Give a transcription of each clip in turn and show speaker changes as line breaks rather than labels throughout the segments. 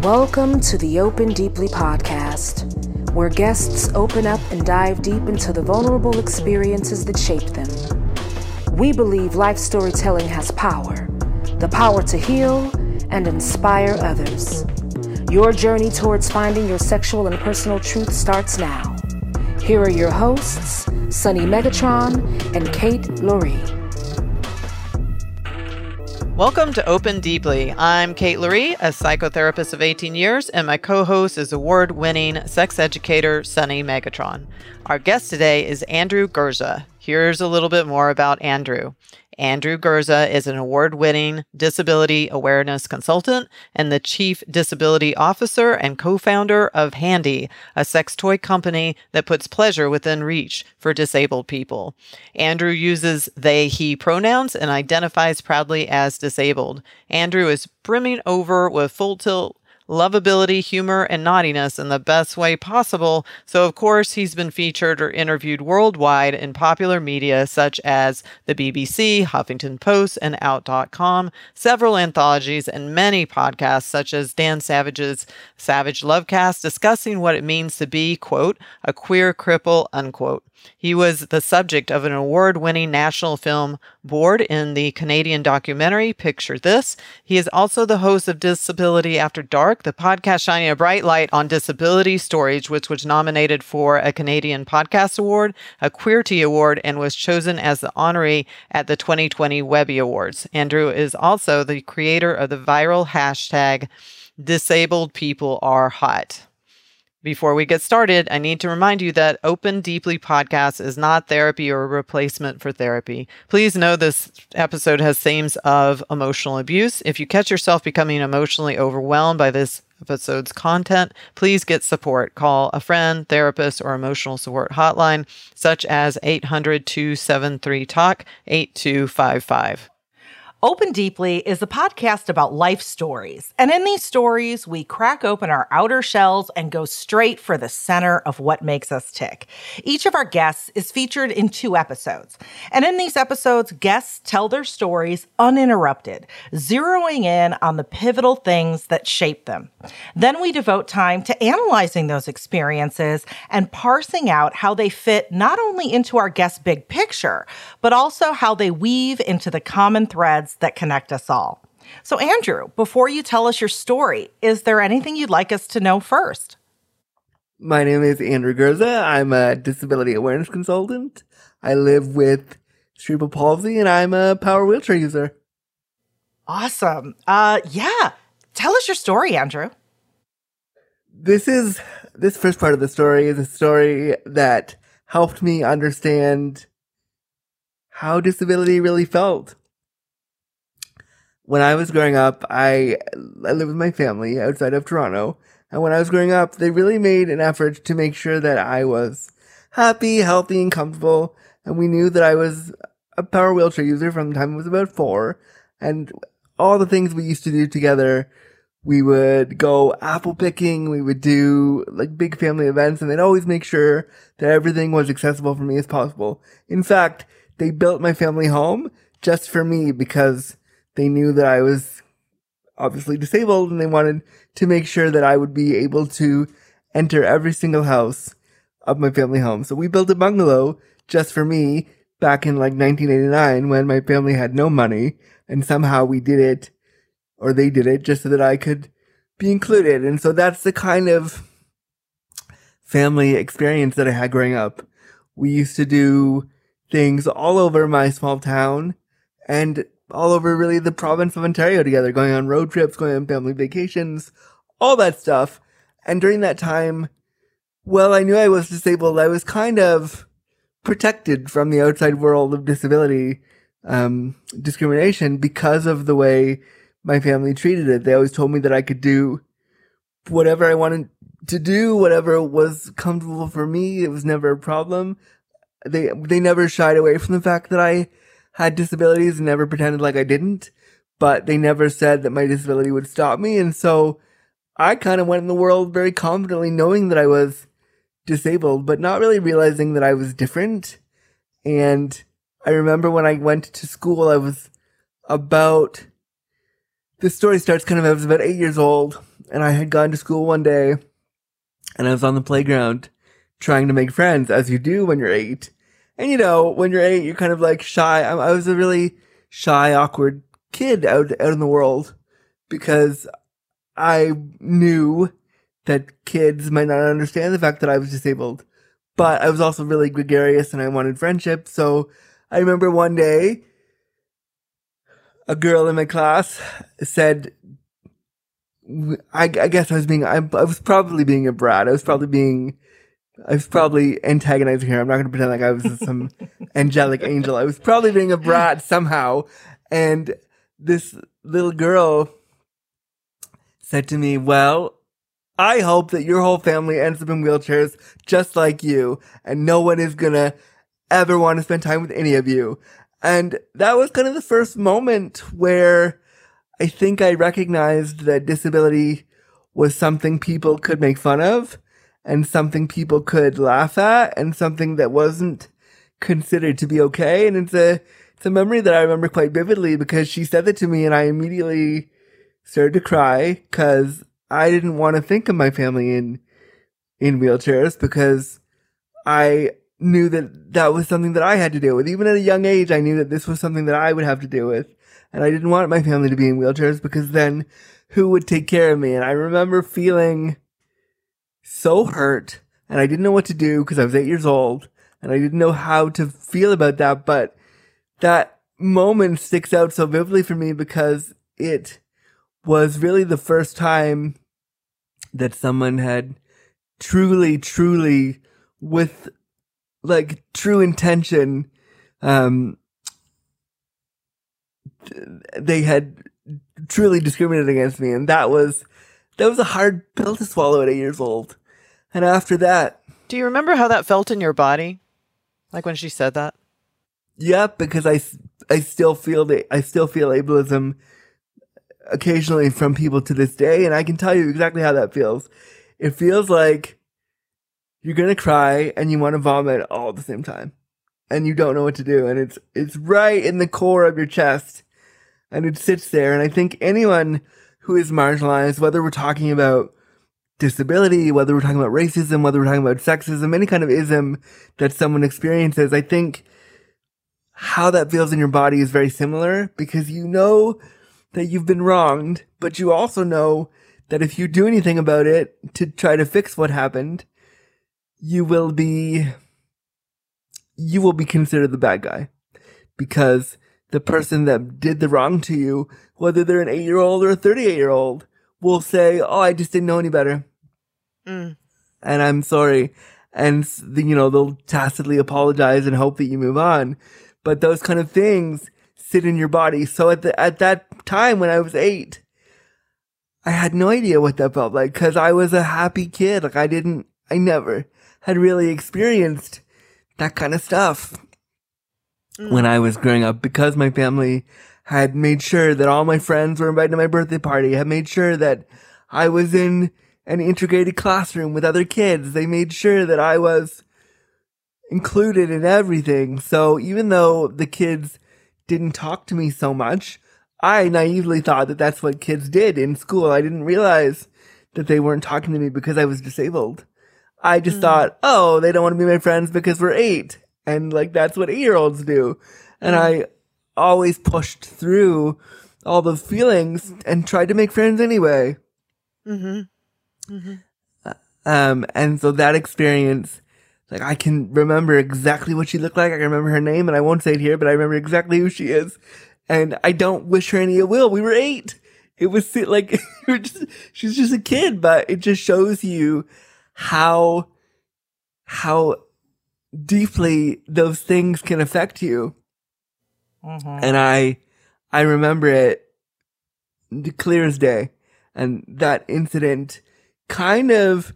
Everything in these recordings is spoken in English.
Welcome to the Open Deeply podcast, where guests open up and dive deep into the vulnerable experiences that shape them. We believe life storytelling has power the power to heal and inspire others. Your journey towards finding your sexual and personal truth starts now. Here are your hosts, Sunny Megatron and Kate Loree.
Welcome to Open Deeply. I'm Kate Loree, a psychotherapist of 18 years, and my co host is award winning sex educator Sunny Megatron. Our guest today is Andrew Gurza. Here's a little bit more about Andrew. Andrew Gurza is an award winning disability awareness consultant and the chief disability officer and co founder of Handy, a sex toy company that puts pleasure within reach for disabled people. Andrew uses they, he pronouns and identifies proudly as disabled. Andrew is brimming over with full tilt lovability, humor, and naughtiness in the best way possible. So, of course, he's been featured or interviewed worldwide in popular media such as the BBC, Huffington Post, and Out.com, several anthologies, and many podcasts such as Dan Savage's Savage Lovecast discussing what it means to be, quote, a queer cripple, unquote. He was the subject of an award winning National Film Board in the Canadian documentary Picture This. He is also the host of Disability After Dark, the podcast shining a bright light on disability stories, which was nominated for a Canadian Podcast Award, a Queerty Award, and was chosen as the honoree at the 2020 Webby Awards. Andrew is also the creator of the viral hashtag Disabled People Are Hot. Before we get started, I need to remind you that Open Deeply podcast is not therapy or a replacement for therapy. Please know this episode has themes of emotional abuse. If you catch yourself becoming emotionally overwhelmed by this episode's content, please get support. Call a friend, therapist, or emotional support hotline, such as 800 273 TALK 8255.
Open Deeply is a podcast about life stories. And in these stories, we crack open our outer shells and go straight for the center of what makes us tick. Each of our guests is featured in two episodes. And in these episodes, guests tell their stories uninterrupted, zeroing in on the pivotal things that shape them. Then we devote time to analyzing those experiences and parsing out how they fit not only into our guest's big picture, but also how they weave into the common threads that connect us all. So, Andrew, before you tell us your story, is there anything you'd like us to know first?
My name is Andrew Gurza. I'm a disability awareness consultant. I live with cerebral palsy and I'm a power wheelchair user.
Awesome. Uh yeah. Tell us your story, Andrew.
This is this first part of the story is a story that helped me understand how disability really felt when I was growing up, I, I lived with my family outside of Toronto. And when I was growing up, they really made an effort to make sure that I was happy, healthy, and comfortable. And we knew that I was a power wheelchair user from the time I was about four. And all the things we used to do together, we would go apple picking, we would do like big family events, and they'd always make sure that everything was accessible for me as possible. In fact, they built my family home just for me because they knew that I was obviously disabled and they wanted to make sure that I would be able to enter every single house of my family home. So we built a bungalow just for me back in like 1989 when my family had no money and somehow we did it or they did it just so that I could be included. And so that's the kind of family experience that I had growing up. We used to do things all over my small town and all over really the province of Ontario together, going on road trips, going on family vacations, all that stuff. And during that time, well, I knew I was disabled. I was kind of protected from the outside world of disability um, discrimination because of the way my family treated it. They always told me that I could do whatever I wanted to do, whatever was comfortable for me. It was never a problem. They they never shied away from the fact that I had disabilities and never pretended like I didn't, but they never said that my disability would stop me. And so I kind of went in the world very confidently knowing that I was disabled, but not really realizing that I was different. And I remember when I went to school, I was about this story starts kind of, I was about eight years old and I had gone to school one day and I was on the playground trying to make friends as you do when you're eight. And you know, when you're eight, you're kind of like shy. I, I was a really shy, awkward kid out, out in the world because I knew that kids might not understand the fact that I was disabled, but I was also really gregarious and I wanted friendship. So I remember one day a girl in my class said, I, I guess I was being, I, I was probably being a brat. I was probably being, I was probably antagonizing her. I'm not going to pretend like I was some angelic angel. I was probably being a brat somehow. And this little girl said to me, well, I hope that your whole family ends up in wheelchairs just like you, and no one is gonna ever want to spend time with any of you. And that was kind of the first moment where I think I recognized that disability was something people could make fun of and something people could laugh at and something that wasn't considered to be okay. And it's a, it's a memory that I remember quite vividly because she said that to me and I immediately started to cry because I didn't want to think of my family in, in wheelchairs because I knew that that was something that I had to deal with. Even at a young age, I knew that this was something that I would have to deal with. And I didn't want my family to be in wheelchairs because then who would take care of me? And I remember feeling so hurt and I didn't know what to do because I was eight years old and I didn't know how to feel about that. But that moment sticks out so vividly for me because it was really the first time that someone had truly, truly with like true intention, um, they had truly discriminated against me. And that was, that was a hard pill to swallow at eight years old. And after that,
Do you remember how that felt in your body? Like when she said that?
yeah, because I, I still feel that I still feel ableism occasionally from people to this day. And I can tell you exactly how that feels. It feels like you're going to cry and you want to vomit all at the same time and you don't know what to do. And it's, it's right in the core of your chest and it sits there. And I think anyone who is marginalized, whether we're talking about disability, whether we're talking about racism, whether we're talking about sexism, any kind of ism that someone experiences, I think how that feels in your body is very similar because you know that you've been wronged, but you also know that if you do anything about it to try to fix what happened, you will be you will be considered the bad guy because the person that did the wrong to you, whether they're an 8-year-old or a 38-year-old, will say, "Oh, I just didn't know any better."
Mm.
and I'm sorry. And, you know, they'll tacitly apologize and hope that you move on. But those kind of things sit in your body. So at the, at that time when I was eight, I had no idea what that felt like because I was a happy kid. Like I didn't, I never had really experienced that kind of stuff when I was growing up because my family had made sure that all my friends were invited to my birthday party, had made sure that I was in an integrated classroom with other kids. They made sure that I was included in everything. So even though the kids didn't talk to me so much, I naively thought that that's what kids did in school. I didn't realize that they weren't talking to me because I was disabled. I just hmm. thought, oh, they don't want to be my friends because we're eight. And like, that's what eight year olds do. And I always pushed through all the feelings and tried to make friends anyway.
Mm-hmm.
Um, and so that experience, like I can remember exactly what she looked like. I can remember her name and I won't say it here, but I remember exactly who she is. And I don't wish her any ill will. We were eight. It was like, just, she's just a kid, but it just shows you how, how deeply those things can affect you. Mm-hmm. And I, I remember it clear as day. And that incident kind of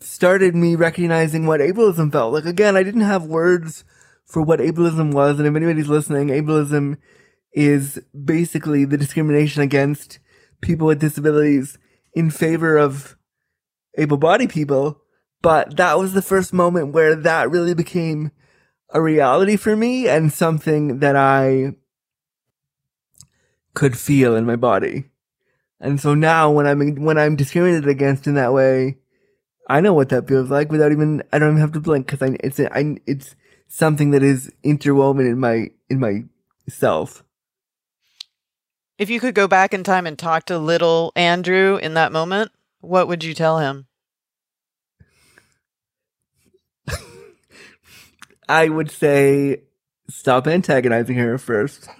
started me recognizing what ableism felt like. Again, I didn't have words for what ableism was. And if anybody's listening, ableism is basically the discrimination against people with disabilities in favor of able bodied people. But that was the first moment where that really became a reality for me and something that I could feel in my body. And so now when I'm when I'm discriminated against in that way, I know what that feels like without even I don't even have to blink because I it's I it's something that is interwoven in my in my self.
If you could go back in time and talk to little Andrew in that moment, what would you tell him?
I would say stop antagonizing her first.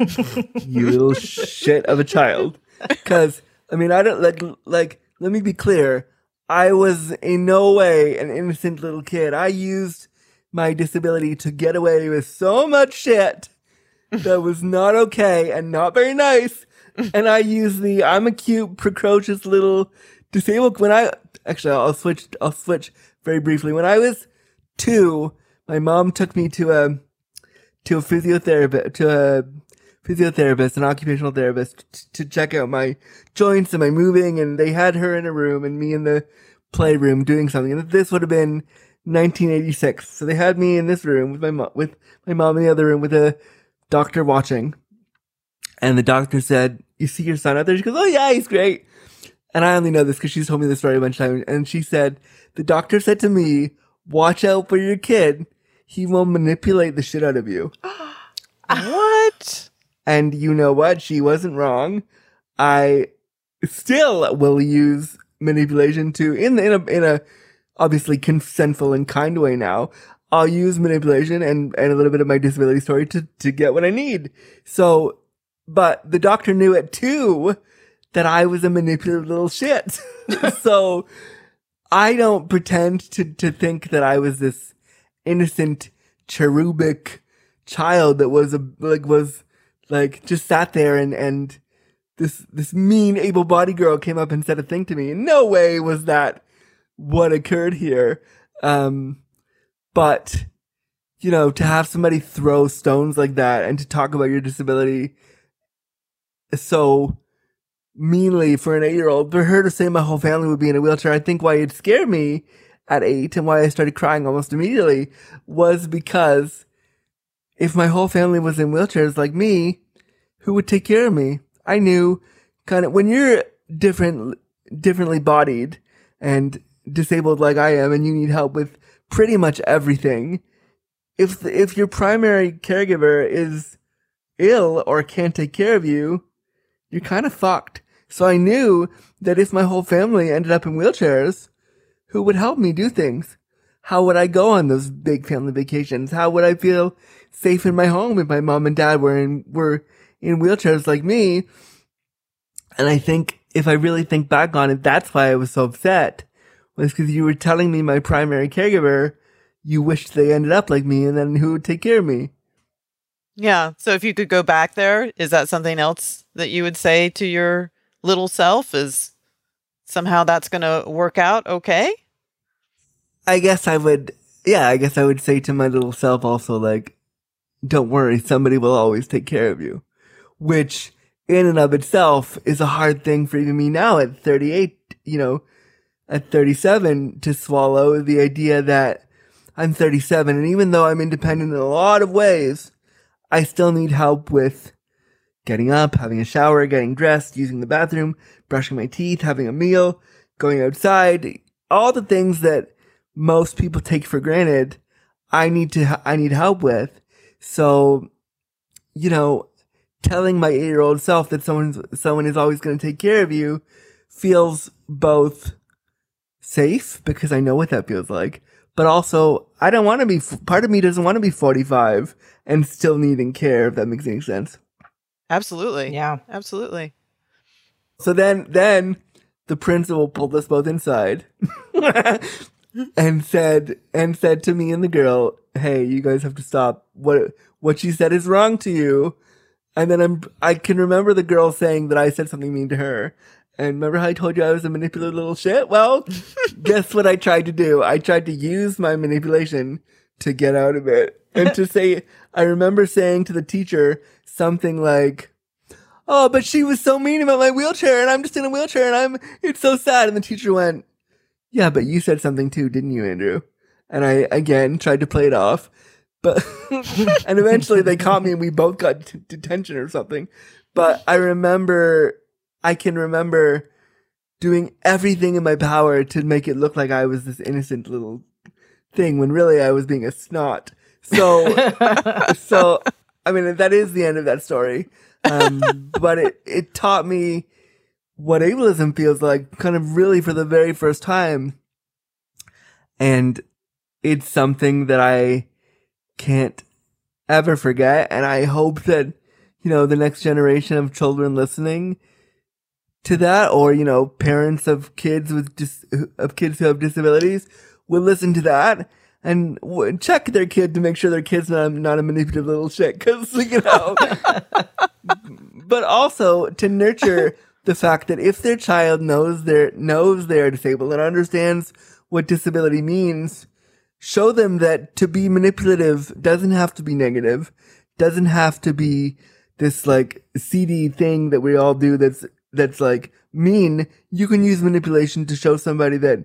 you little shit of a child. Cuz I mean, I don't like like let me be clear. I was in no way an innocent little kid. I used my disability to get away with so much shit that was not okay and not very nice. And I used the I'm a cute, precocious little disabled when I actually I'll switch I'll switch very briefly. When I was two, my mom took me to a to a physiotherapist to a physiotherapist, an occupational therapist, t- to check out my joints and my moving. And they had her in a room and me in the playroom doing something. And this would have been 1986. So they had me in this room with my mom, with my mom in the other room with a doctor watching. And the doctor said, "You see your son out there?" She goes, "Oh yeah, he's great." And I only know this because she's told me this story a bunch of times. And she said, "The doctor said to me, watch out for your kid. He will manipulate the shit out of you."
what?
And you know what? She wasn't wrong. I still will use manipulation to in in a in a obviously consentful and kind way now. I'll use manipulation and, and a little bit of my disability story to, to get what I need. So, but the doctor knew it too that I was a manipulative little shit. so I don't pretend to, to think that I was this innocent cherubic child that was a, like, was like just sat there and, and this, this mean able-bodied girl came up and said a thing to me. No way was that what occurred here. Um, but, you know, to have somebody throw stones like that and to talk about your disability so meanly for an eight year old, for her to say my whole family would be in a wheelchair, I think why it scared me at eight and why I started crying almost immediately was because if my whole family was in wheelchairs like me, who would take care of me? I knew kind of when you're different, differently bodied and disabled like I am and you need help with pretty much everything, if if your primary caregiver is ill or can't take care of you, you're kind of fucked. So I knew that if my whole family ended up in wheelchairs, who would help me do things? How would I go on those big family vacations? How would I feel safe in my home if my mom and dad were in were in wheelchairs like me? And I think if I really think back on it, that's why I was so upset. Was because you were telling me my primary caregiver, you wished they ended up like me, and then who would take care of me?
Yeah. So if you could go back there, is that something else that you would say to your little self? Is somehow that's going to work out okay?
I guess I would, yeah, I guess I would say to my little self also, like, don't worry, somebody will always take care of you. Which, in and of itself, is a hard thing for even me now at 38, you know, at 37 to swallow the idea that I'm 37. And even though I'm independent in a lot of ways, I still need help with getting up, having a shower, getting dressed, using the bathroom, brushing my teeth, having a meal, going outside, all the things that most people take for granted. I need to, I need help with. So, you know, telling my eight year old self that someone, someone is always going to take care of you feels both safe because I know what that feels like, but also I don't want to be, part of me doesn't want to be 45 and still needing care, if that makes any sense.
Absolutely.
Yeah.
Absolutely.
So then, then the principal pulled us both inside and said, and said to me and the girl, Hey, you guys have to stop. What, what she said is wrong to you. And then I'm, I can remember the girl saying that I said something mean to her. And remember how I told you I was a manipulative little shit? Well, guess what I tried to do? I tried to use my manipulation to get out of it and to say, I remember saying to the teacher something like, Oh, but she was so mean about my wheelchair and I'm just in a wheelchair and I'm, it's so sad. And the teacher went, Yeah, but you said something too, didn't you, Andrew? And I again tried to play it off, but, and eventually they caught me and we both got t- detention or something. But I remember I can remember doing everything in my power to make it look like I was this innocent little thing when really I was being a snot. So, so, I mean, that is the end of that story. Um, but it, it taught me what ableism feels like kind of really for the very first time. And it's something that I can't ever forget. And I hope that, you know, the next generation of children listening to that or, you know, parents of kids with dis- of kids who have disabilities will listen to that and w- check their kid to make sure their kid's not, not a manipulative little shit. Cause, you know, but also to nurture the fact that if their child knows they're, knows they're disabled and understands what disability means, show them that to be manipulative doesn't have to be negative, doesn't have to be this like seedy thing that we all do that's, that's like mean. You can use manipulation to show somebody that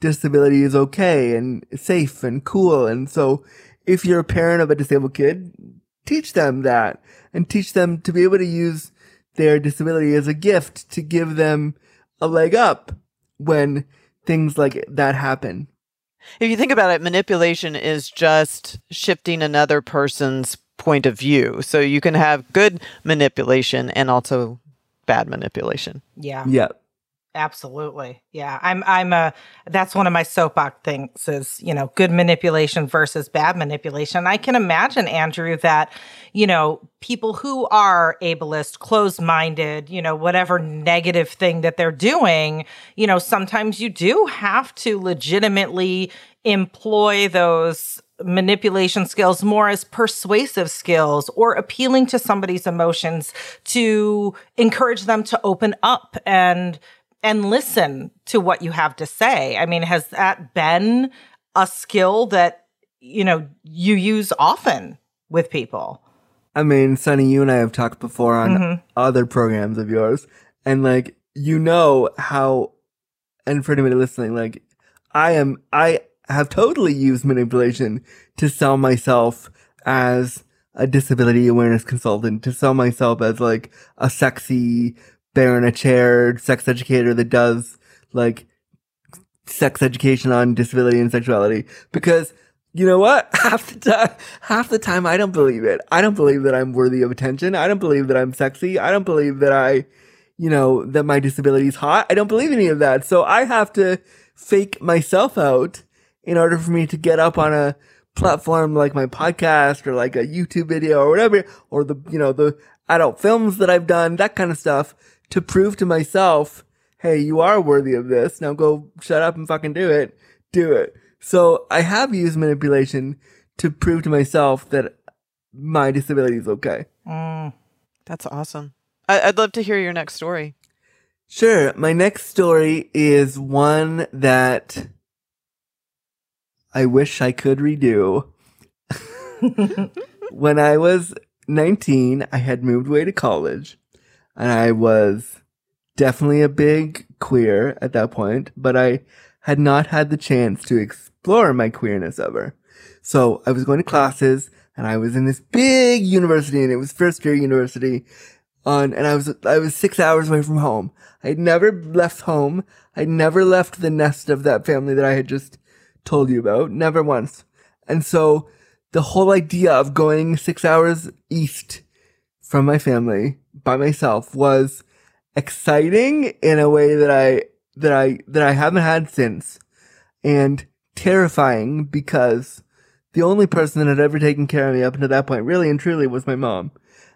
disability is okay and safe and cool. And so if you're a parent of a disabled kid, teach them that and teach them to be able to use their disability as a gift to give them a leg up when things like that happen.
If you think about it, manipulation is just shifting another person's point of view. So you can have good manipulation and also bad manipulation.
Yeah.
Yeah.
Absolutely. Yeah. I'm I'm a that's one of my soapbox things is, you know, good manipulation versus bad manipulation. I can imagine, Andrew, that, you know, people who are ableist, closed-minded, you know, whatever negative thing that they're doing, you know, sometimes you do have to legitimately employ those manipulation skills more as persuasive skills or appealing to somebody's emotions to encourage them to open up and and listen to what you have to say. I mean, has that been a skill that, you know, you use often with people?
I mean, Sunny, you and I have talked before on
Mhm.
other programs of yours, and like you know how, and for anybody listening, like I am, I have totally used manipulation to sell myself as a disability awareness consultant, to sell myself as like a sexy bear in a chair sex educator that does like sex education on disability and sexuality because you know what? Half the time, half the time, I don't believe it. I don't believe that I'm worthy of attention. I don't believe that I'm sexy. I don't believe that I, you know, that my disability is hot. I don't believe any of that. So I have to fake myself out in order for me to get up on a platform like my podcast or like a YouTube video or whatever, or the, you know, the adult films that I've done, that kind of stuff to prove to myself, hey, you are worthy of this. Now go shut up and fucking do it. Do it. So I have used manipulation to prove to myself that my disability is okay.
Mm.
That's awesome. I- I'd love to hear your next story.
Sure. My next story is one that I wish I could redo. when I was 19, I had moved away to college and I was definitely a big queer at that point, but I had not had the chance to explore my queerness ever. So I was going to classes and I was in this big university and it was first year university on, and I was, I was six hours away from home. I'd never left home. I'd never left the nest of that family that I had just told you about. Never once. And so the whole idea of going six hours east from my family by myself was exciting in a way that I, that I, that I haven't had since and terrifying because the only person that had ever taken care of me up until that point really and truly was my mom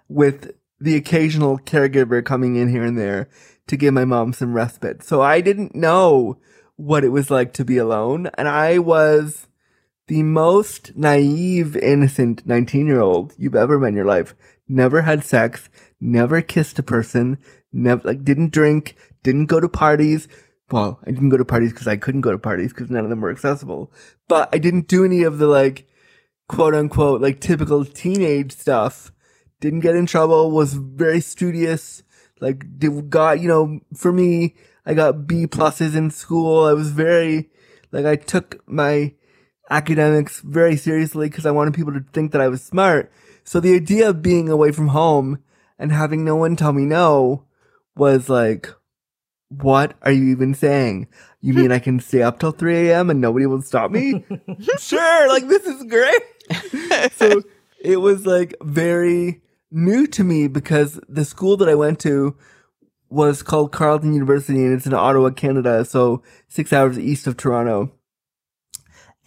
with the occasional caregiver coming in here and there to give my mom some respite. So I didn't know what it was like to be alone. And I was the most naive, innocent 19 year old you've ever met in your life. Never had sex, never kissed a person, never, like, didn't drink, didn't go to parties. Well, I didn't go to parties because I couldn't go to parties because none of them were accessible. But I didn't do any of the like, quote unquote, like typical teenage stuff. Didn't get in trouble, was very studious, like, did, got, you know, for me, I got B pluses in school. I was very, like, I took my academics very seriously because I wanted people to think that I was smart. So the idea of being away from home and having no one tell me no was like, what are you even saying? You mean I can stay up till 3 a.m. and nobody will stop me? sure, like this is great. so it was like very new to me because the school that I went to was called Carleton University and it's in Ottawa, Canada, so six hours east of Toronto.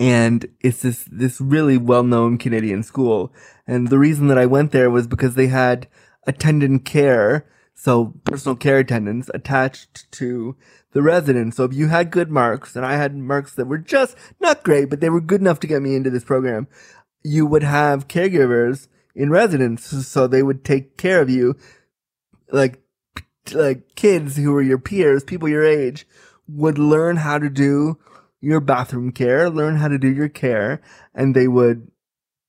And it's this, this really well-known Canadian school. And the reason that I went there was because they had attendant care, so personal care attendants attached to the residents. So if you had good marks, and I had marks that were just not great, but they were good enough to get me into this program, you would have caregivers in residence. So they would take care of you, like, like kids who were your peers, people your age, would learn how to do your bathroom care, learn how to do your care, and they would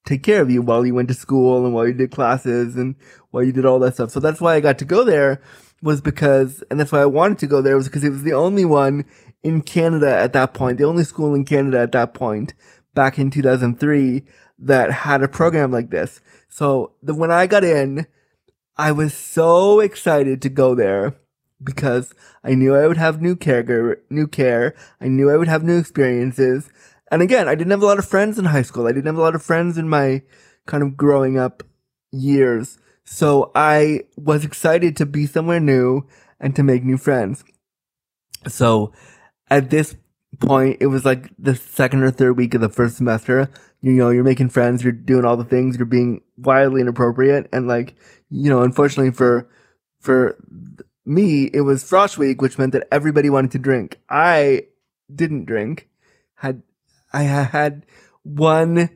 take care of you while you went to school and while you did classes and while you did all that stuff. So that's why I got to go there was because, and that's why I wanted to go there was because it was the only one in Canada at that point, the only school in Canada at that point back in 2003 that had a program like this. So the, when I got in, I was so excited to go there because I knew I would have new care, new care. I knew I would have new experiences. And again, I didn't have a lot of friends in high school. I didn't have a lot of friends in my kind of growing up years. So I was excited to be somewhere new and to make new friends. So at this point, it was like the second or third week of the first semester. You know, you're making friends, you're doing all the things, you're being wildly inappropriate. And like, you know, unfortunately for, for me, it was frosh week, which meant that everybody wanted to drink. I didn't drink, had, I had one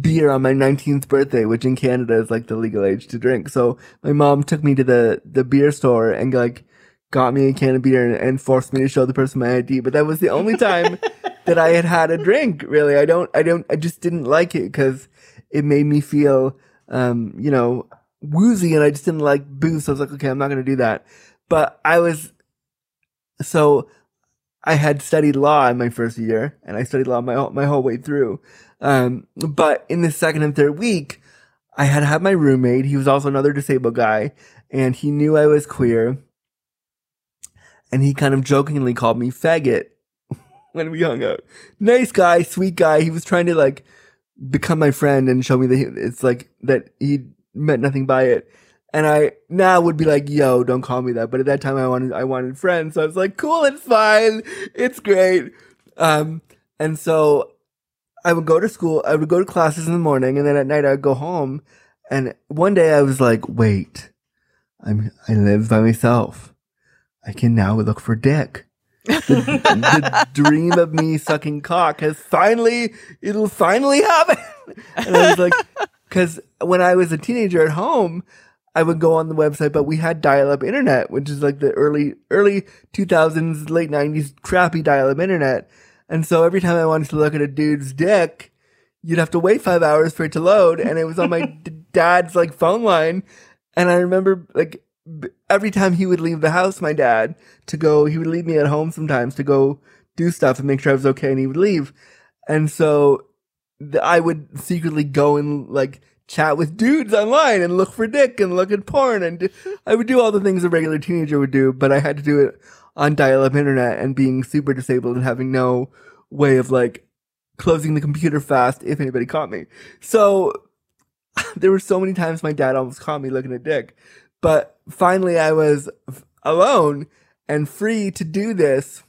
beer on my 19th birthday, which in Canada is like the legal age to drink. So my mom took me to the, the beer store and like got me a can of beer and, and forced me to show the person my ID. But that was the only time that I had had a drink. Really, I don't, I don't, I just didn't like it because it made me feel, um, you know, woozy, and I just didn't like booze. So I was like, okay, I'm not gonna do that. But I was so I had studied law in my first year, and I studied law my my whole way through. Um, but in the second and third week, I had had my roommate. He was also another disabled guy, and he knew I was queer. And he kind of jokingly called me faggot when we hung out. Nice guy, sweet guy. He was trying to like become my friend and show me that he, it's like that he meant nothing by it. And I now would be like, yo, don't call me that. But at that time I wanted I wanted friends. So I was like, cool, it's fine. It's great. Um and so I would go to school, I would go to classes in the morning, and then at night I'd go home. And one day I was like, wait, I'm I live by myself. I can now look for dick. the, the, dream of me sucking cock has finally, it'll finally happen. And I was like, because when I was a teenager at home, I would go on the website, but we had dial-up internet, which is like the early, early 2000s, late 90s crappy dial-up internet. And so every time I wanted to look at a dude's dick, you'd have to wait five hours for it to load. And it was on my d- dad's like phone line. And I remember like every time he would leave the house, my dad, to go, he would leave me at home sometimes to go do stuff and make sure I was okay and he would leave. And so I would secretly go and like chat with dudes online and look for dick and look at porn and I would do all the things a regular teenager would do, but I had to do it on dial-up internet and being super disabled and having no way of like closing the computer fast if anybody caught me. So there were so many times my dad almost caught me looking at dick. But finally, I was alone and free to do this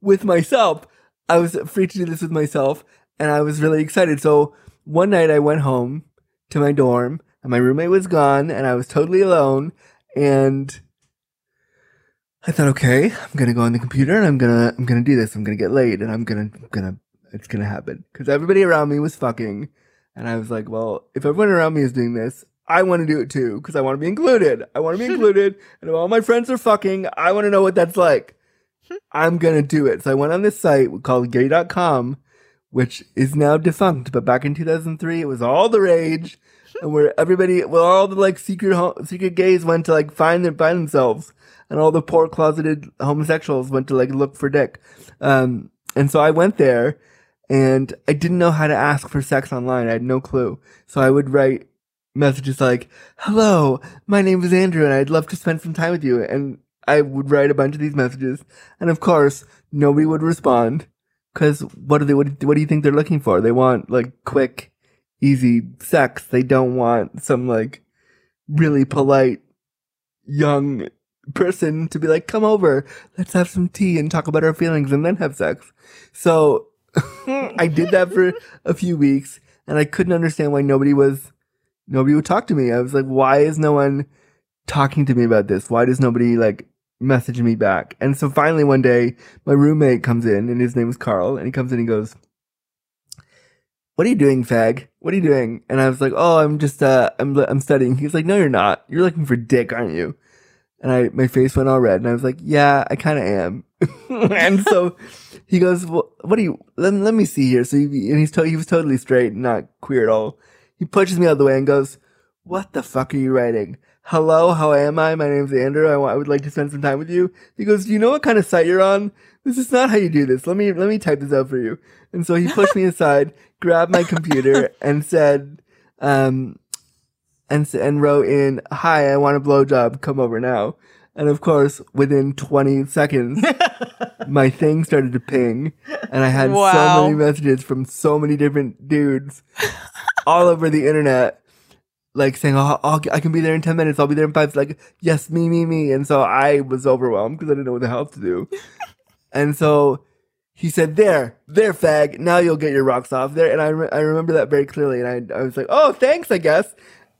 with myself. I was free to do this with myself, and I was really excited. So one night I went home to my dorm, and my roommate was gone, and I was totally alone. And I thought, okay, I'm gonna go on the computer, and I'm gonna, I'm gonna do this. I'm gonna get laid, and I'm gonna, I'm gonna, it's gonna happen because everybody around me was fucking, and I was like, well, if everyone around me is doing this, I want to do it too because I want to be included. I want to be included. And if all my friends are fucking, I want to know what that's like. Hmm. I'm going to do it. So I went on this site called gay.com, which is now defunct. But back in 2003, it was all the rage and where everybody, well, all the like secret, secret gays went to like find them, find themselves. And all the poor closeted homosexuals went to like look for dick. Um, and so I went there and I didn't know how to ask for sex online. I had no clue. So I would write messages like, hello, my name is Andrew and I'd love to spend some time with you. And I would write a bunch of these messages, and of course, nobody would respond. Because what do they? What, what do you think they're looking for? They want like quick, easy sex. They don't want some like really polite young person to be like, "Come over, let's have some tea and talk about our feelings, and then have sex." So I did that for a few weeks, and I couldn't understand why nobody was nobody would talk to me. I was like, "Why is no one talking to me about this? Why does nobody like?" Message me back. And so finally one day my roommate comes in and his name is Carl and he comes in and he goes what are you doing fag? What are you doing? And I was like oh I'm just uh I'm I'm studying. He's like no you're not. You're looking for dick aren't you? And I my face went all red and I was like yeah I kind of am. And so he goes well, what do you let, let me see here. So he, and he's to, he was totally straight not queer at all. He pushes me out of the way and goes what the fuck are you writing hello how am I? My name's Andrew. I, wa- I would like to spend some time with you. He goes do you know what kind of site you're on? This is not how you do this. Let me let me type this out for you. And so he pushed me aside grabbed my computer and said um and and wrote in hi I want a blowjob. Come over now. And of course within 20 seconds my thing started to ping and I had
Wow.
so many messages from so many different dudes all over the internet like saying oh, I'll, I can be there in 10 minutes. I'll be there in 5 like yes me me me. And so I was overwhelmed because I didn't know what the hell to do. And so he said there there fag. Now you'll get your rocks off there. And I, re- I remember that very clearly. And I, I was like oh thanks I guess.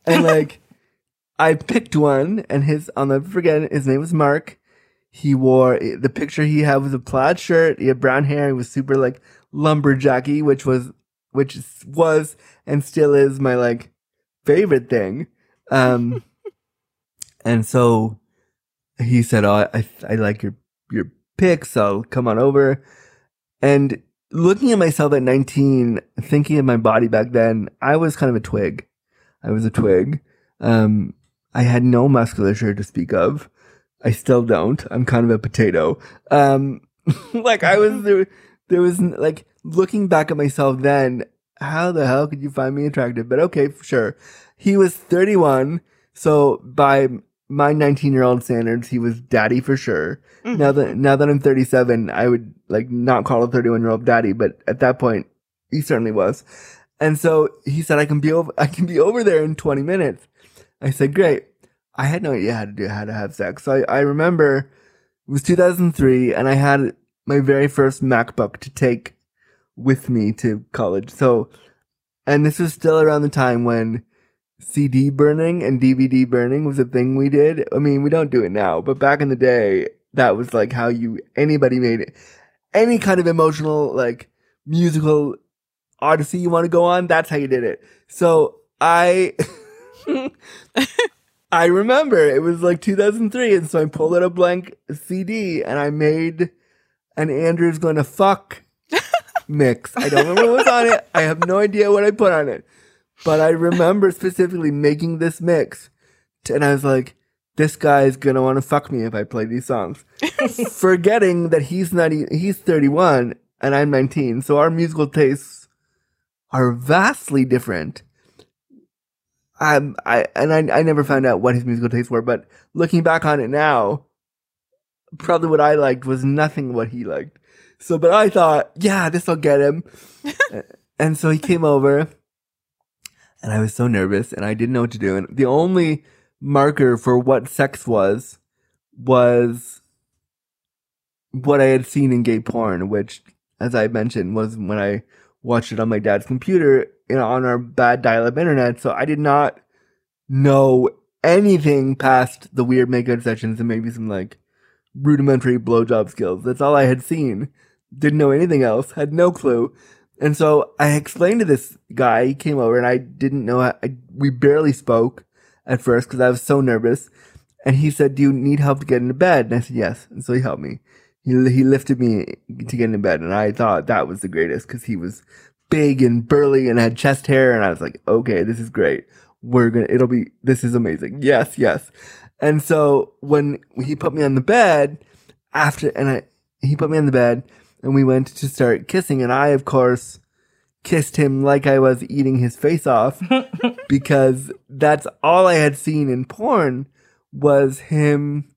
And like I picked one and his I'll never forget his name was Mark. He wore eh, the picture he had was a plaid shirt. He had brown hair. He was super like lumberjacky, which was which was and still is my like favorite thing. Um, and so he said, "Oh, I I like your your pics. I'll come on over." And looking at myself at 19, thinking of my body back then, I was kind of a twig. I was a twig. Um, I had no musculature to speak of. I still don't. I'm kind of a potato. Um, like I was there, there was like looking back at myself then, how the hell could you find me attractive? But okay, sure. He was 31. So by my 19 year old standards, he was daddy for sure. Mm-hmm. Now that, now that I'm 37, I would like not call a 31 year old daddy, but at that point, he certainly was. And so he said, I can be over, I can be over there in 20 minutes. I said, great. I had no idea how to do how to have sex. So I, I remember it was 2003 and I had my very first MacBook to take with me to college. So, and this was still around the time when CD burning and DVD burning was a thing we did. I mean, we don't do it now, but back in the day, that was like how you, anybody made it. Any kind of emotional, like musical odyssey you want to go on, that's how you did it. So I, I remember it was like 2003, and so I pulled out a blank CD and I made an Andrew's gonna fuck mix. I don't remember what was on it. I have no idea what I put on it, but I remember specifically making this mix, and I was like, "This guy's gonna want to fuck me if I play these songs," forgetting that he's not. e- He's 31 and I'm 19, so our musical tastes are vastly different. Um, I and I, I never found out what his musical tastes were, but looking back on it now, probably what I liked was nothing what he liked. So, but I thought, yeah, this will get him. and so he came over, and I was so nervous, and I didn't know what to do. And the only marker for what sex was was what I had seen in gay porn, which, as I mentioned, was when I watched it on my dad's computer you know, on our bad dial-up internet. So I did not know anything past the weird makeout sessions and maybe some like rudimentary blowjob skills. That's all I had seen. Didn't know anything else. Had no clue. And so I explained to this guy. He came over and I didn't know. How, I, we barely spoke at first because I was so nervous. And he said, "Do you need help to get into bed?" And I said, "Yes." And so he helped me. He he lifted me to get into bed, and I thought that was the greatest because he was big and burly and had chest hair, and I was like, "Okay, this is great. We're gonna. It'll be. This is amazing. Yes, yes." And so when he put me on the bed after, and I he put me on the bed, and we went to start kissing, and I of course kissed him like I was eating his face off because that's all I had seen in porn was him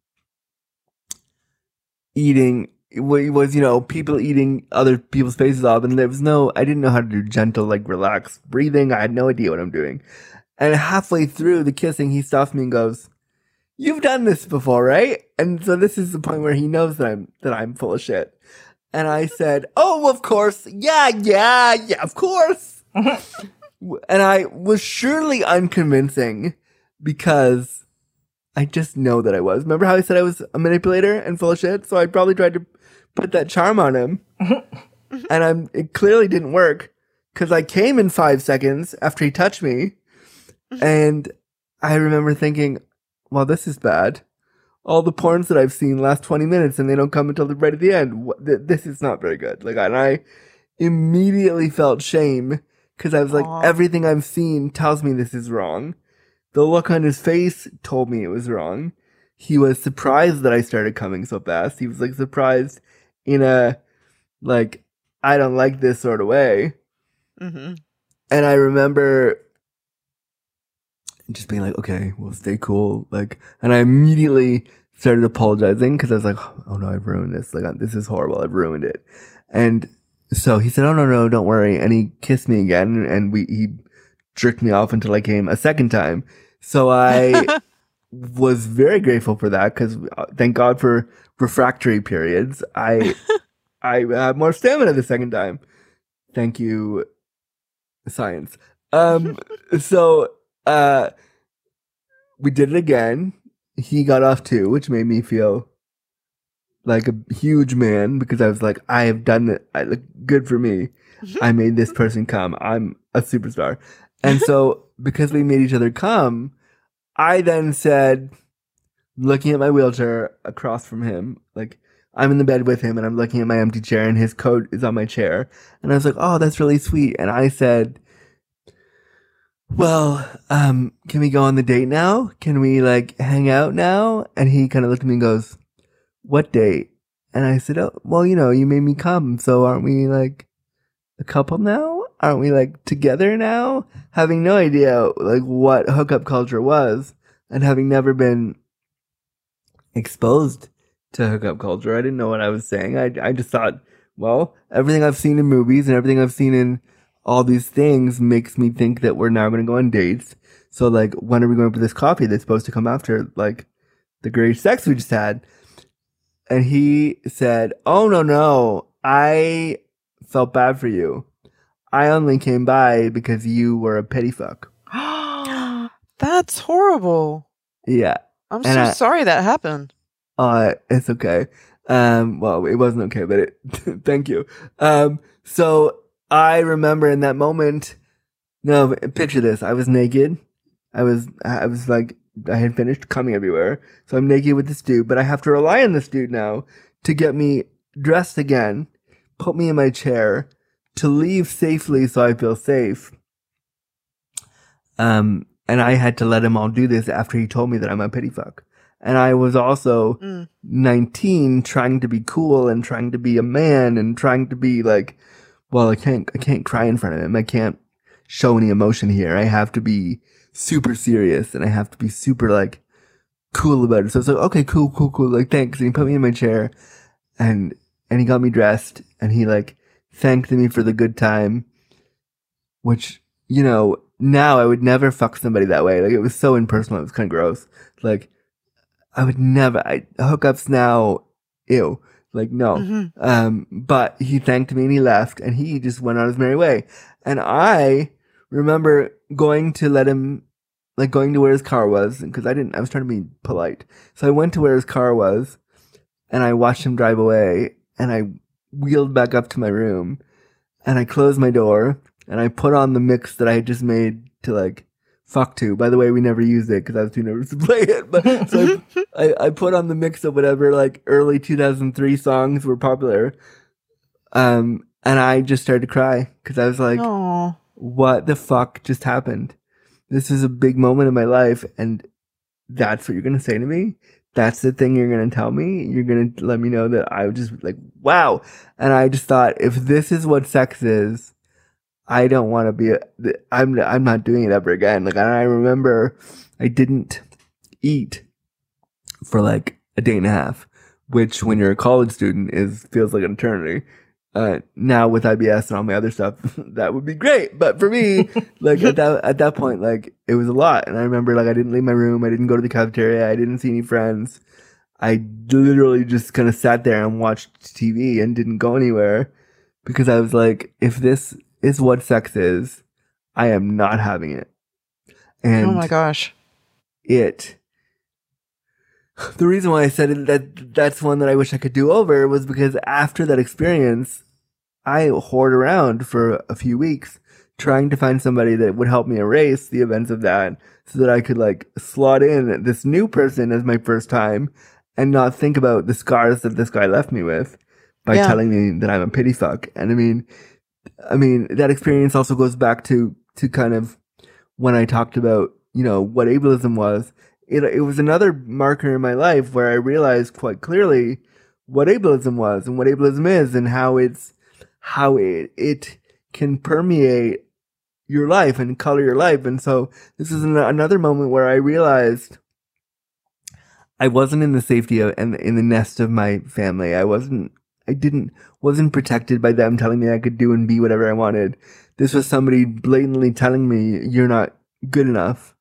eating it was you know people eating other people's faces off and there was no i didn't know how to do gentle like relaxed breathing. I had no idea what i'm doing. And halfway through the kissing he stops me and goes you've done this before right? And so this is the point where he knows that i'm that i'm full of shit and i said oh of course yeah yeah yeah of course and i was surely unconvincing because I just know that I was. Remember how I said I was a manipulator and full of shit? So I probably tried to put that charm on him. and I'm it clearly didn't work because I came in five seconds after he touched me. And I remember thinking, well, this is bad. All the porns that I've seen last 20 minutes and they don't come until the right at the end. This is not very good. Like, and I immediately felt shame because I was like,
Aw.
everything I've seen tells me this is wrong. The look on his face told me it was wrong. He was surprised that I started coming so fast. He was like surprised in a like I don't like this sort of way.
hmm
And I remember just being like, okay, well, stay cool. Like, and I immediately started apologizing because I was like, oh no, I've ruined this. Like, this is horrible. I've ruined it. And so he said, oh no, no, don't worry. And he kissed me again and we, he jerked me off until I came a second time. So I was very grateful for that because thank God for refractory periods. I, I had more stamina the second time. Thank you, science. Um, so uh, we did it again. He got off too, which made me feel like a huge man because I was like, I have done it. I look good for me. I made this person come. I'm a superstar. And so because we made each other come, I then said, looking at my wheelchair across from him, like I'm in the bed with him and I'm looking at my empty chair and his coat is on my chair. And I was like, oh, that's really sweet. And I said, well, um, can we go on the date now? Can we like hang out now? And he kind of looked at me and goes, what date? And I said, oh, well, you know, you made me come. So aren't we like a couple now? Aren't we like together now? Having no idea like what hookup culture was and having never been exposed to hookup culture. I didn't know what I was saying. I, I just thought, well, everything I've seen in movies and everything I've seen in all these things makes me think that we're now going to go on dates. So, like, when are we going for this coffee that's supposed to come after, like, the great sex we just had? And he said, Oh, no, no. I felt bad for you. I only came by because you were a petty fuck.
That's horrible.
Yeah.
I'm
And
so
I-
sorry that happened.
Uh, it's okay. Um, well, it wasn't okay, but it, thank you. Um, so I remember in that moment, no, picture this. I was naked. I was, I was like, I had finished coming everywhere. So I'm naked with this dude, but I have to rely on this dude now to get me dressed again, put me in my chair, to leave safely so I feel safe. Um, and I had to let him all do this after he told me that I'm a pity fuck. And I was also
Mm.
19 trying to be cool and trying to be a man and trying to be like, well, I can't, I can't cry in front of him. I can't show any emotion here. I have to be super serious and I have to be super like cool about it. So it's like, okay, cool, cool, cool. Like, thanks. And he put me in my chair and, and he got me dressed and he like thanked me for the good time, which, you know, now I would never fuck somebody that way. Like, it was so impersonal. It was kind of gross. Like, I would never, I, hookups now, ew. Like, no.
Mhm.
Um, but he thanked me and he left and he just went on his merry way. And I remember going to let him, like going to where his car was because I didn't, I was trying to be polite. So I went to where his car was and I watched him drive away and I wheeled back up to my room and I closed my door and I put on the mix that I had just made to like fuck to. By the way, we never used it because I was too nervous to play it. But so I, I put on the mix of whatever like early 2003 songs were popular. Um, and I just started to cry because I was like,
Aw.
what the fuck just happened? This is a big moment in my life, and that's what you're gonna say to me. That's the thing you're gonna tell me. You're gonna let me know that I was just like, wow. And I just thought, if this is what sex is, I don't want to be. A, I'm. I'm not doing it ever again. Like, I remember, I didn't eat for like a day and a half which when you're a college student is feels like an eternity. Uh, now with IBS and all my other stuff, that would be great. But for me, like at that at that point, like it was a lot. And I remember like I didn't leave my room, I didn't go to the cafeteria, I didn't see any friends. I literally just kind of sat there and watched TV and didn't go anywhere because I was like, if this is what sex is, I am not having it. And
oh my gosh.
it the reason why I said that that's one that I wish I could do over was because after that experience, I whored around for a few weeks trying to find somebody that would help me erase the events of that so that I could like slot in this new person as my first time and not think about the scars that this guy left me with by
Yeah.
telling me that I'm a pity fuck. And I mean, I mean, that experience also goes back to, to kind of when I talked about, you know, what ableism was. It, it was another marker in my life where I realized quite clearly what ableism was and what ableism is and how it's, how it, it can permeate your life and color your life. And so this is an, another moment where I realized I wasn't in the safety of and in the nest of my family. I wasn't I didn't wasn't protected by them telling me I could do and be whatever I wanted. This was somebody blatantly telling me you're not good enough.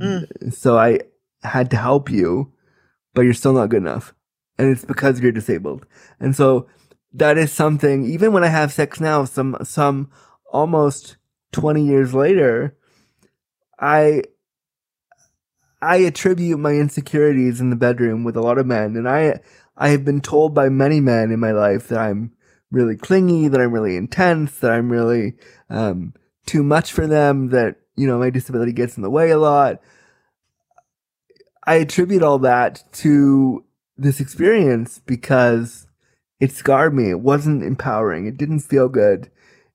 Mm.
So I had to help you, but you're still not good enough. And it's because you're disabled. And so that is something even when I have sex now, some some almost 20 years later, I I attribute my insecurities in the bedroom with a lot of men, and I I have been told by many men in my life that I'm really clingy, that I'm really intense, that I'm really um, too much for them, that you know my disability gets in the way a lot. I attribute all that to this experience because it scarred me. It wasn't empowering. It didn't feel good.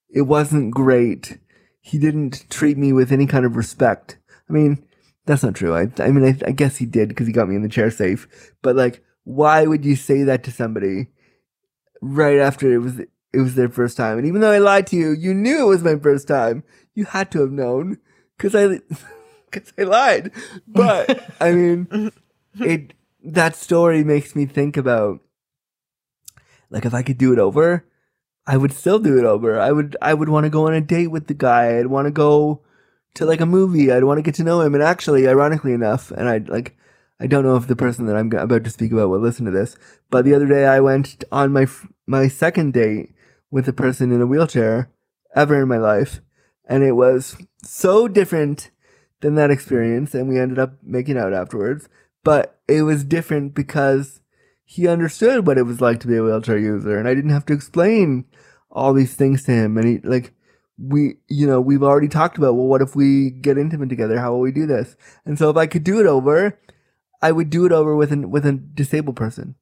It wasn't great. He didn't treat me with any kind of respect. I mean, that's not true. I, I mean, I, I guess he did because he got me in the chair safe. But like, why would you say that to somebody right after it was it was their first time? And even though I lied to you, you knew it was my first time. You had to have known because I because I lied. But I mean, it that story makes me think about like if I could do it over, I would still do it over. I would I would want to go on a date with the guy. I'd want to go to like a movie. I'd want to get to know him. And actually, ironically enough, and I like I don't know if the person that I'm about to speak about will listen to this, but the other day I went on my my second date with a person in a wheelchair ever in my life, and it was so different than that experience, and we ended up making out afterwards. But it was different because he understood what it was like to be a wheelchair user, and I didn't have to explain all these things to him. And he like we, you know, we've already talked about well, what if we get intimate together? How will we do this? And so if I could do it over, I would do it over with an with a disabled person.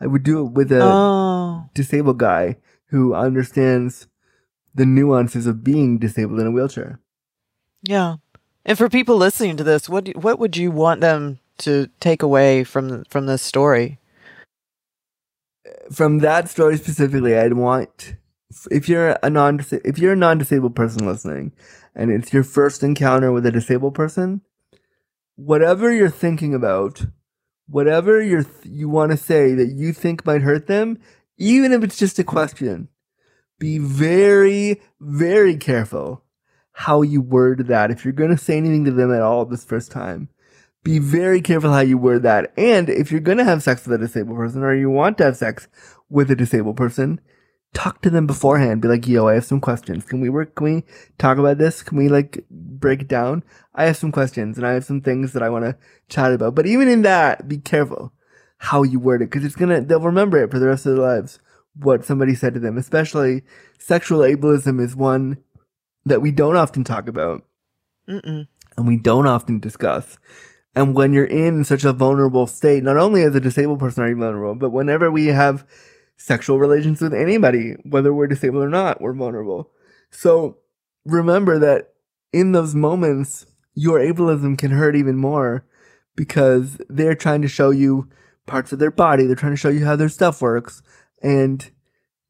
I would do it with a
Oh.
disabled guy who understands the nuances of being disabled in a wheelchair.
Yeah. And for people listening to this, what do, what would you want them to take away from from this story?
from that story specifically, I'd want if you're a non if you're a non disabled person listening, and it's your first encounter with a disabled person, whatever you're thinking about, whatever you're you want to say that you think might hurt them, even if it's just a question, be very very careful how you word that. If you're going to say anything to them at all this first time, be very careful how you word that. And if you're going to have sex with a disabled person or you want to have sex with a disabled person, talk to them beforehand. Be like, yo, I have some questions. Can we work? Can we talk about this? Can we like break down? I have some questions and I have some things that I want to chat about. But even in that, be careful how you word it because it's going to, they'll remember it for the rest of their lives. What somebody said to them, especially sexual ableism is one that we don't often talk about
Mm-mm.
and we don't often discuss. And when you're in such a vulnerable state, not only as a disabled person are you vulnerable, but whenever we have sexual relations with anybody, whether we're disabled or not, we're vulnerable. So remember that in those moments, your ableism can hurt even more because they're trying to show you parts of their body. They're trying to show you how their stuff works. And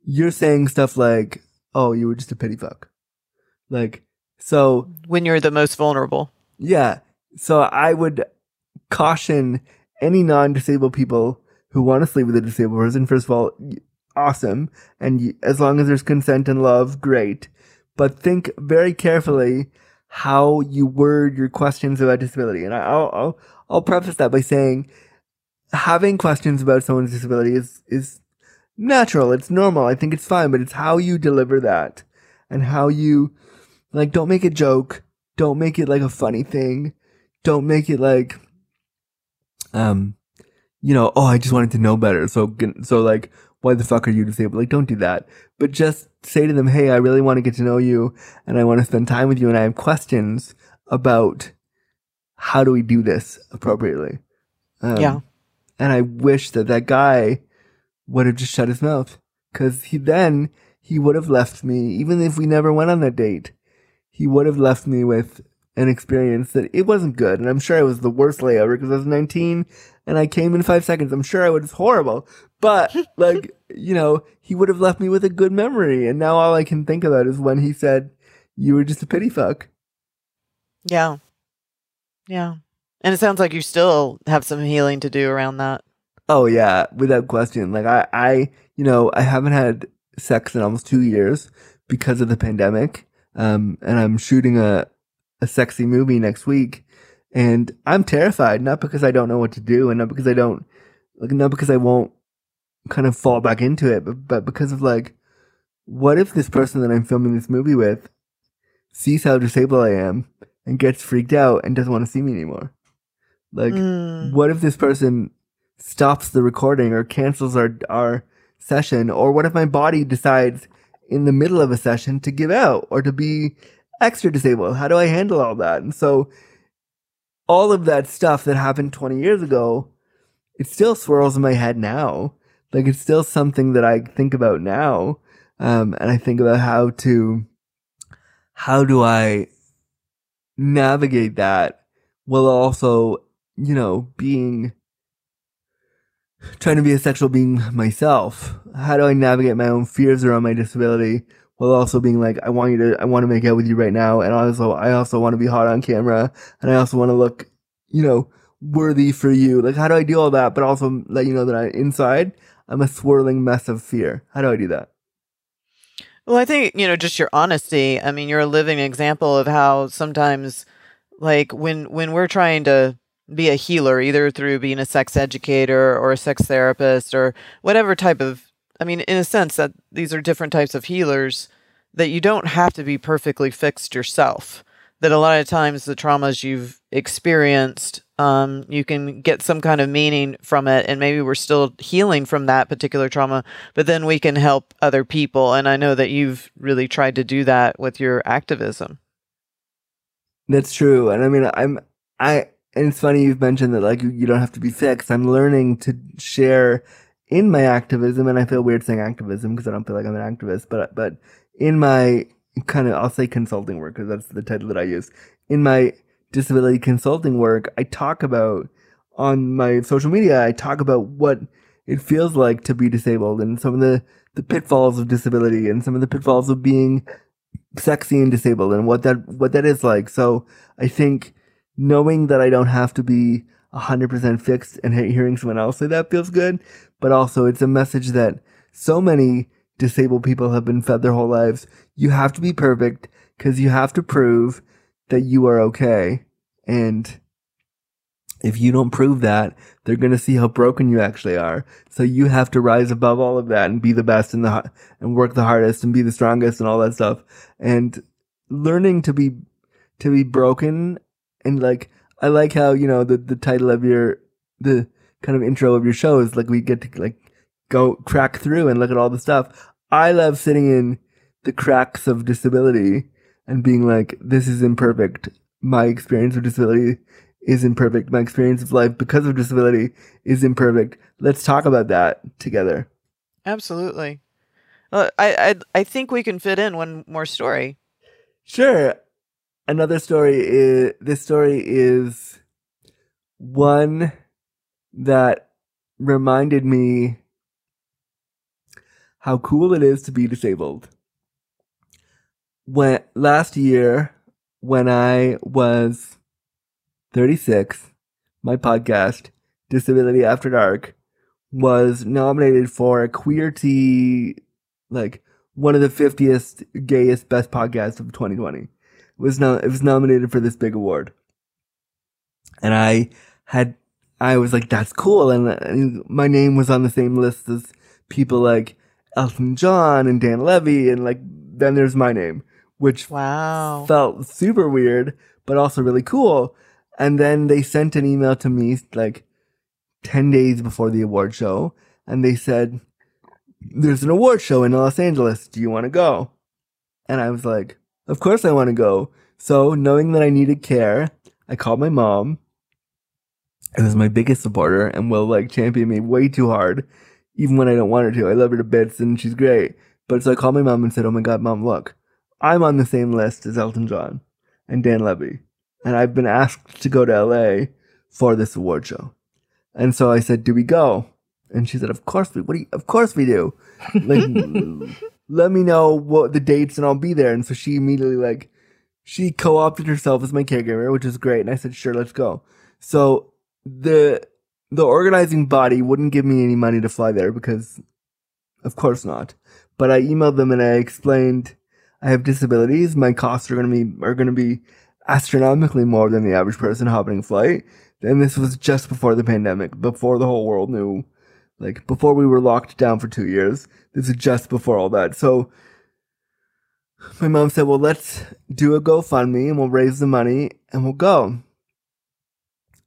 you're saying stuff like, oh, you were just a pity fuck. Like, so
When you're the most vulnerable.
yeah. So I would caution any non disabled people who want to sleep with a disabled person, first of all, awesome. And as long as there's consent and love, great. But think very carefully how you word your questions about disability. And I'll, I'll, I'll preface that by saying having questions about someone's disability is, is natural. It's normal. I think it's fine, but it's how you deliver that and how you, like, don't make a joke. Don't make it like a funny thing. Don't make it like, um, you know, oh, I just wanted to know better. So, so like, why the fuck are you disabled? Like, don't do that. But just say to them, hey, I really want to get to know you and I want to spend time with you and I have questions about how do we do this appropriately.
Um, yeah.
And I wish that that guy would have just shut his mouth because he then he would have left me, even if we never went on that date, he would have left me with an experience that it wasn't good. And I'm sure it was the worst layover because I was 19 and I came in five seconds. I'm sure I was horrible, but like, you know, he would have left me with a good memory. And now all I can think about is when he said, you were just a pity fuck.
Yeah. Yeah. And it sounds like you still have some healing to do around that.
Oh yeah, without question. Like I, I, you know, I haven't had sex in almost two years because of the pandemic. Um, and I'm shooting a, a sexy movie next week and I'm terrified, not because I don't know what to do and not because I don't, like, not because I won't kind of fall back into it, but, but because of like, what if this person that I'm filming this movie with sees how disabled I am and gets freaked out and doesn't want to see me anymore? Like, mm. what if this person stops the recording or cancels our, our session? Or what if my body decides in the middle of a session to give out or to be extra disabled? How do I handle all that? And so all of that stuff that happened 20 years ago, it still swirls in my head now. Like it's still something that I think about now. Um, and I think about how to, how do I navigate that while also, you know, being, trying to be a sexual being myself. How do I navigate my own fears around my disability while also being like, I want you to, I want to make out with you right now. And also, I also want to be hot on camera and I also want to look, you know, worthy for you. Like, how do I do all that? But also let you know that I, inside, I'm a swirling mess of fear. How do I do that?
Well, I think, you know, just your honesty. I mean, you're a living example of how sometimes, like, when, when we're trying to, be a healer either through being a sex educator or a sex therapist or whatever type of I mean, in a sense, that these are different types of healers that you don't have to be perfectly fixed yourself. That a lot of times the traumas you've experienced, um, you can get some kind of meaning from it, and maybe we're still healing from that particular trauma, but then we can help other people. And I know that you've really tried to do that with your activism.
That's true, and I mean, I'm I, and it's funny you've mentioned that like you don't have to be fixed. I'm learning to share in my activism, and I feel weird saying activism because I don't feel like I'm an activist, but but in my kind of I'll say consulting work because that's the title that I use. In my disability consulting work, I talk about on my social media, I talk about what it feels like to be disabled and some of the the pitfalls of disability and some of the pitfalls of being sexy and disabled and what that what that is like. So I think knowing that I don't have to be 100% fixed and hearing someone else say that feels good but also it's a message that so many disabled people have been fed their whole lives. You have to be perfect because you have to prove that you are okay. And if you don't prove that, they're going to see how broken you actually are. So you have to rise above all of that and be the best and the and work the hardest and be the strongest and all that stuff. And learning to be to be broken and like I like how, you know, the the title of your the kind of intro of your show is like we get to like go crack through and look at all the stuff. I love sitting in the cracks of disability and being like, this is imperfect. My experience of disability is imperfect. My experience of life because of disability is imperfect. Let's talk about that together.
Absolutely. Well, I, I I think we can fit in one more story.
Sure. Another story is this story is one that reminded me how cool it is to be disabled. When last year, when I was 36, my podcast, Disability After Dark, was nominated for a Queerty, like one of the 50th gayest best podcasts of 2020. It was no, it was nominated for this big award. And I had, I was like, that's cool. And, and my name was on the same list as people like Elton John and Dan Levy. And like, then there's my name, which
Wow.
felt super weird, but also really cool. And then they sent an email to me like 10 days before the award show, and they said, There's an award show in Los Angeles. Do you want to go? And I was like, Of course I want to go. So, knowing that I needed care, I called my mom, who is my biggest supporter and will like champion me way too hard, even when I don't want her to. I love her to bits and she's great. But so I called my mom and said, Oh my God, mom, look, I'm on the same list as Elton John and Dan Levy. And I've been asked to go to LA for this award show. And so I said, Do we go? And she said, Of course we what do you, of course we do. Like let me know what the dates and I'll be there. And so she immediately like she co-opted herself as my caregiver, which is great. And I said, Sure, let's go. So the the organizing body wouldn't give me any money to fly there because of course not. But I emailed them and I explained I have disabilities. My costs are gonna be are gonna be astronomically more than the average person hopping flight. And this was just before the pandemic, before the whole world knew, like before we were locked down for two years. This is just before all that. So my mom said, Well, let's do a GoFundMe and we'll raise the money and we'll go.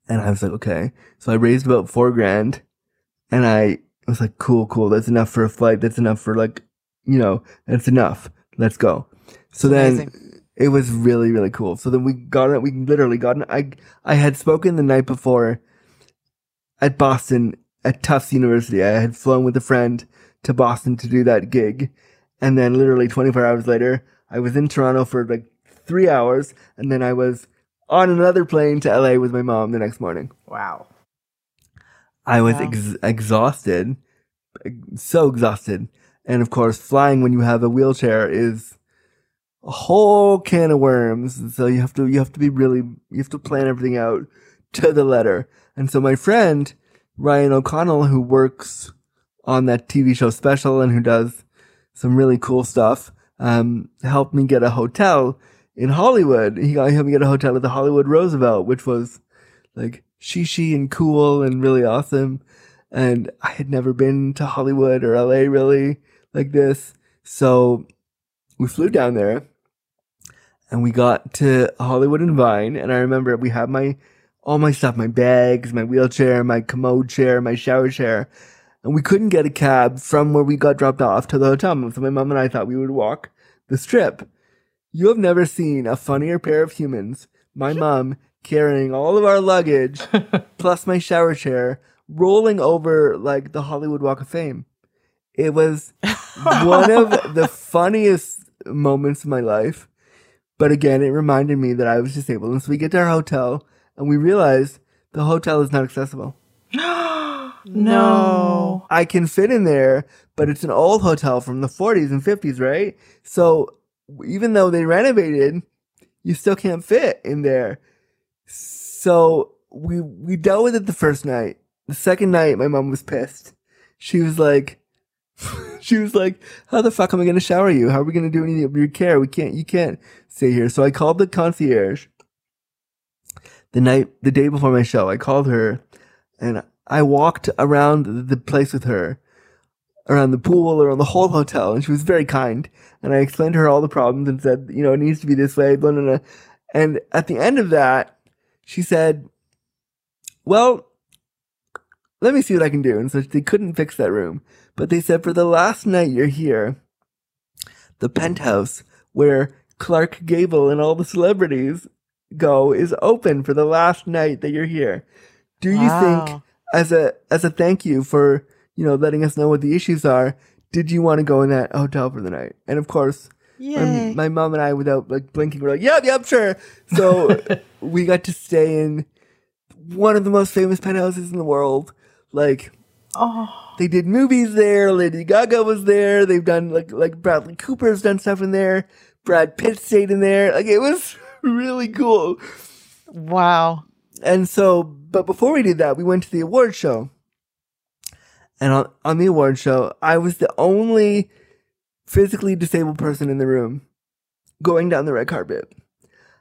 And I was like, Okay. So I raised about four grand and I was like, Cool, cool. That's enough for a flight. That's enough for like, you know, that's enough. Let's go. So then
amazing.
it was really, really cool. So then we got it. We literally got it. I, I had spoken the night before at Boston at Tufts University. I had flown with a friend to Boston to do that gig. And then literally 24 hours later, I was in Toronto for like three hours. And then I was on another plane to LA with my mom the next morning.
Wow.
I was
Wow.
ex- exhausted, so exhausted. And of course, flying when you have a wheelchair is a whole can of worms. And so you have to, you have to be really, you have to plan everything out to the letter. And so my friend, Ryan O'Connell, who works on that TV show special and who does some really cool stuff, um, helped me get a hotel in Hollywood. He got helped me get a hotel at the Hollywood Roosevelt, which was like shishi and cool and really awesome. And I had never been to Hollywood or LA really like this. So we flew down there and we got to Hollywood and Vine. And I remember we had my, all my stuff, my bags, my wheelchair, my commode chair, my shower chair. And we couldn't get a cab from where we got dropped off to the hotel. So my mom and I thought we would walk the strip. You have never seen a funnier pair of humans. My mom carrying all of our luggage plus my shower chair rolling over like the Hollywood Walk of Fame. It was one of the funniest moments of my life. But again, it reminded me that I was disabled. And so we get to our hotel and we realize the hotel is not accessible.
No. No.
I can fit in there, but it's an old hotel from the 40s and 50s, right? So even though they renovated, you still can't fit in there. So we we dealt with it the first night. The second night, my mom was pissed. She was like, she was like, "How the fuck am I going to shower you? How are we going to do any of your care? We can't. You can't stay here." So I called the concierge. The night, the day before my show, I called her, and I walked around the place with her, around the pool, around the whole hotel, and she was very kind. And I explained to her all the problems and said, you know, it needs to be this way, blah, blah, blah. And at the end of that, she said, well, let me see what I can do. And so they couldn't fix that room. But they said, for the last night you're here, the penthouse where Clark Gable and all the celebrities go is open for the last night that you're here. Do you think as a as a thank you for you know letting us know what the issues are did you want to go in that hotel for the night and of course my, my mom and i without like blinking were like yep yep sure so we got to stay in one of the most famous penthouses in the world like
Oh.
they did movies there lady gaga was there they've done like like bradley cooper's done stuff in there brad pitt stayed in there like it was really cool
wow.
and so, but before we did that, we went to the award show. And on, on the award show, I was the only physically disabled person in the room going down the red carpet.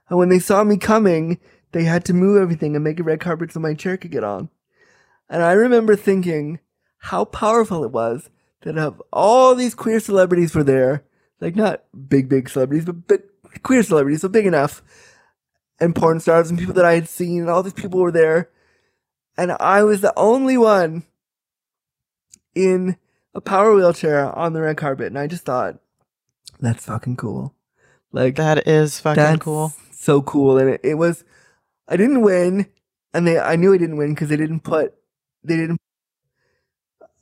And when they saw me coming, they had to move everything and make a red carpet so my chair could get on. And I remember thinking how powerful it was that of all these queer celebrities were there, like not big, big celebrities, but, but queer celebrities, so big enough, and porn stars and people that I had seen, and all these people were there. And I was the only one in a power wheelchair on the red carpet. And I just thought, that's fucking cool. Like,
That is fucking
that's
cool.
so cool. And it, it was, I didn't win. And they, I knew I didn't win because they didn't put, they didn't,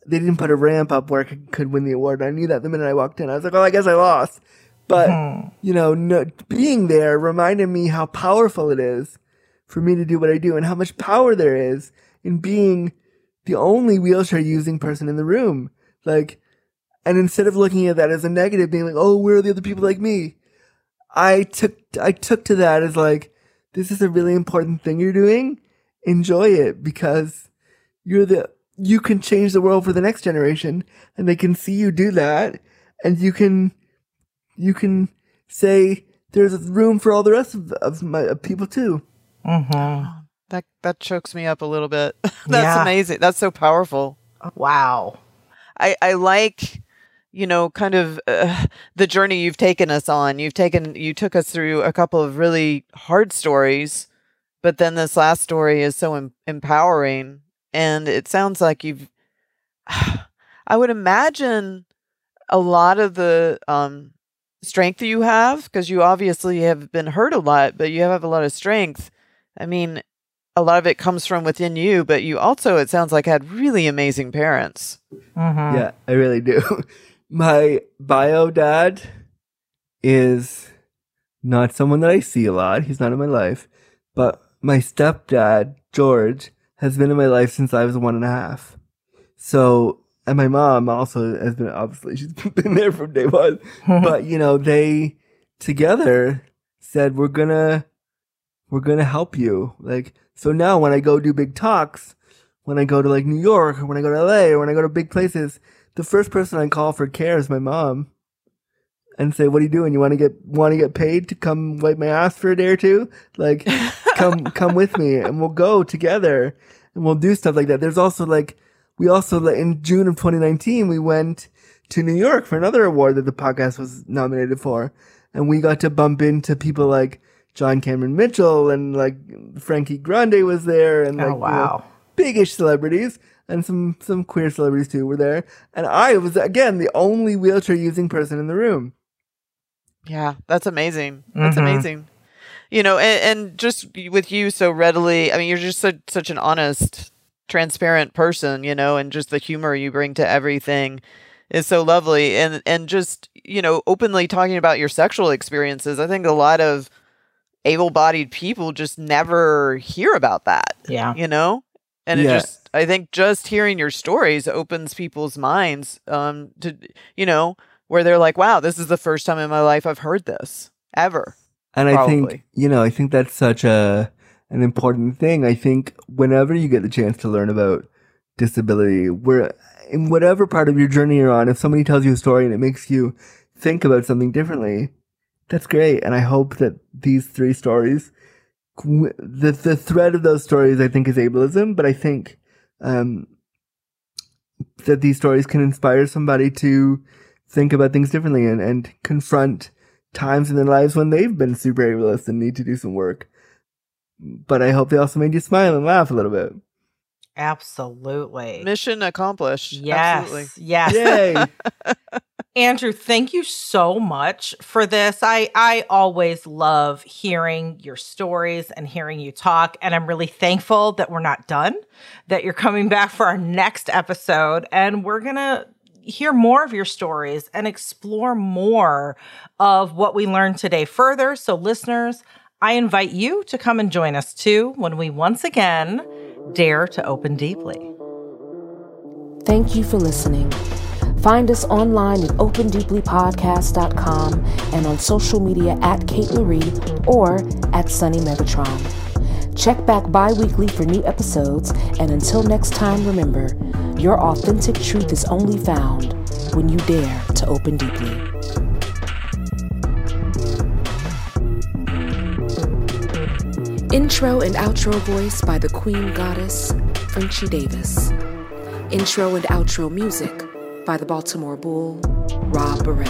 they didn't put a ramp up where I could, could win the award. And I knew that the minute I walked in. I was like, oh, I guess I lost. But,
Hmm.
you know, no, being there reminded me how powerful it is for me to do what I do and how much power there is in being the only wheelchair using person in the room. Like, and instead of looking at that as a negative, being like, oh, where are the other people like me? I took, I took to that as like, this is a really important thing you're doing. Enjoy it because you're the, you can change the world for the next generation and they can see you do that and you can, you can say there's room for all the rest of, of my of people too.
Mhm.
That that chokes me up a little bit. That's
Yeah.
amazing. That's so powerful.
Wow.
I I like you know kind of uh, the journey you've taken us on. You've taken you took us through a couple of really hard stories, but then this last story is so em- empowering and it sounds like you've I would imagine a lot of the um strength you have because you obviously have been hurt a lot, but you have a lot of strength. I mean, a lot of it comes from within you, but you also, it sounds like, had really amazing parents.
Mhm.
Yeah, I really do. My bio dad is not someone that I see a lot. He's not in my life. But my stepdad, George, has been in my life since I was one and a half. So, and my mom also has been, obviously, she's been there from day one. but, you know, they together said, we're gonna, we're gonna help you. Like, so now when I go do big talks, when I go to like New York or when I go to LA or when I go to big places, the first person I call for care is my mom. And say, "What are you doing? You want to get want to get paid to come wipe my ass for a day or two? Like, come come with me, and we'll go together, and we'll do stuff like that." There's also like, we also like, in June of 2019 we went to New York for another award that the podcast was nominated for, and we got to bump into people like John Cameron Mitchell and like Frankie Grande was there, and like
Oh
you know,
wow.
bigish celebrities and some some queer celebrities too were there and i was again the only wheelchair using person in the room
Yeah, that's amazing. That's
Mhm.
amazing. You know, and, and just with you so readily, I mean, you're just such, such an honest, transparent person, you know, and just the humor you bring to everything is so lovely. And, and just, you know, openly talking about your sexual experiences. I think a lot of able bodied people just never hear about that,
Yeah.
you know? And it just, I think just hearing your stories opens people's minds um, to, you know, where they're like, wow, this is the first time in my life I've heard this ever.
and i think you know i think that's such a an important thing i think whenever you get the chance to learn about disability where in whatever part of your journey you're on if somebody tells you a story and it makes you think about something differently that's great and i hope that these three stories the the thread of those stories i think is ableism but i think um that these stories can inspire somebody to think about things differently and, and confront times in their lives when they've been super ableist and need to do some work. But I hope they also made you smile and laugh a little bit.
Absolutely.
Mission accomplished.
Yes.
Absolutely.
Yes.
Yay!
Andrew, thank you so much for this. I I always love hearing your stories and hearing you talk and I'm really thankful that we're not done, that you're coming back for our next episode and we're going to hear more of your stories and explore more of what we learned today further. So listeners, I invite you to come and join us too when we once again dare to open deeply.
Thank you for listening. Find us online at opendeeplypodcast.com and on social media at Kate Loree or at Sunny Megatron. Check back bi weekly for new episodes, and until next time, remember Your authentic truth is only found when you dare to open deeply. Intro and outro voice by the Queen Goddess, Frenchie Davis. Intro and outro music by the Baltimore Bull, Rob Burrell.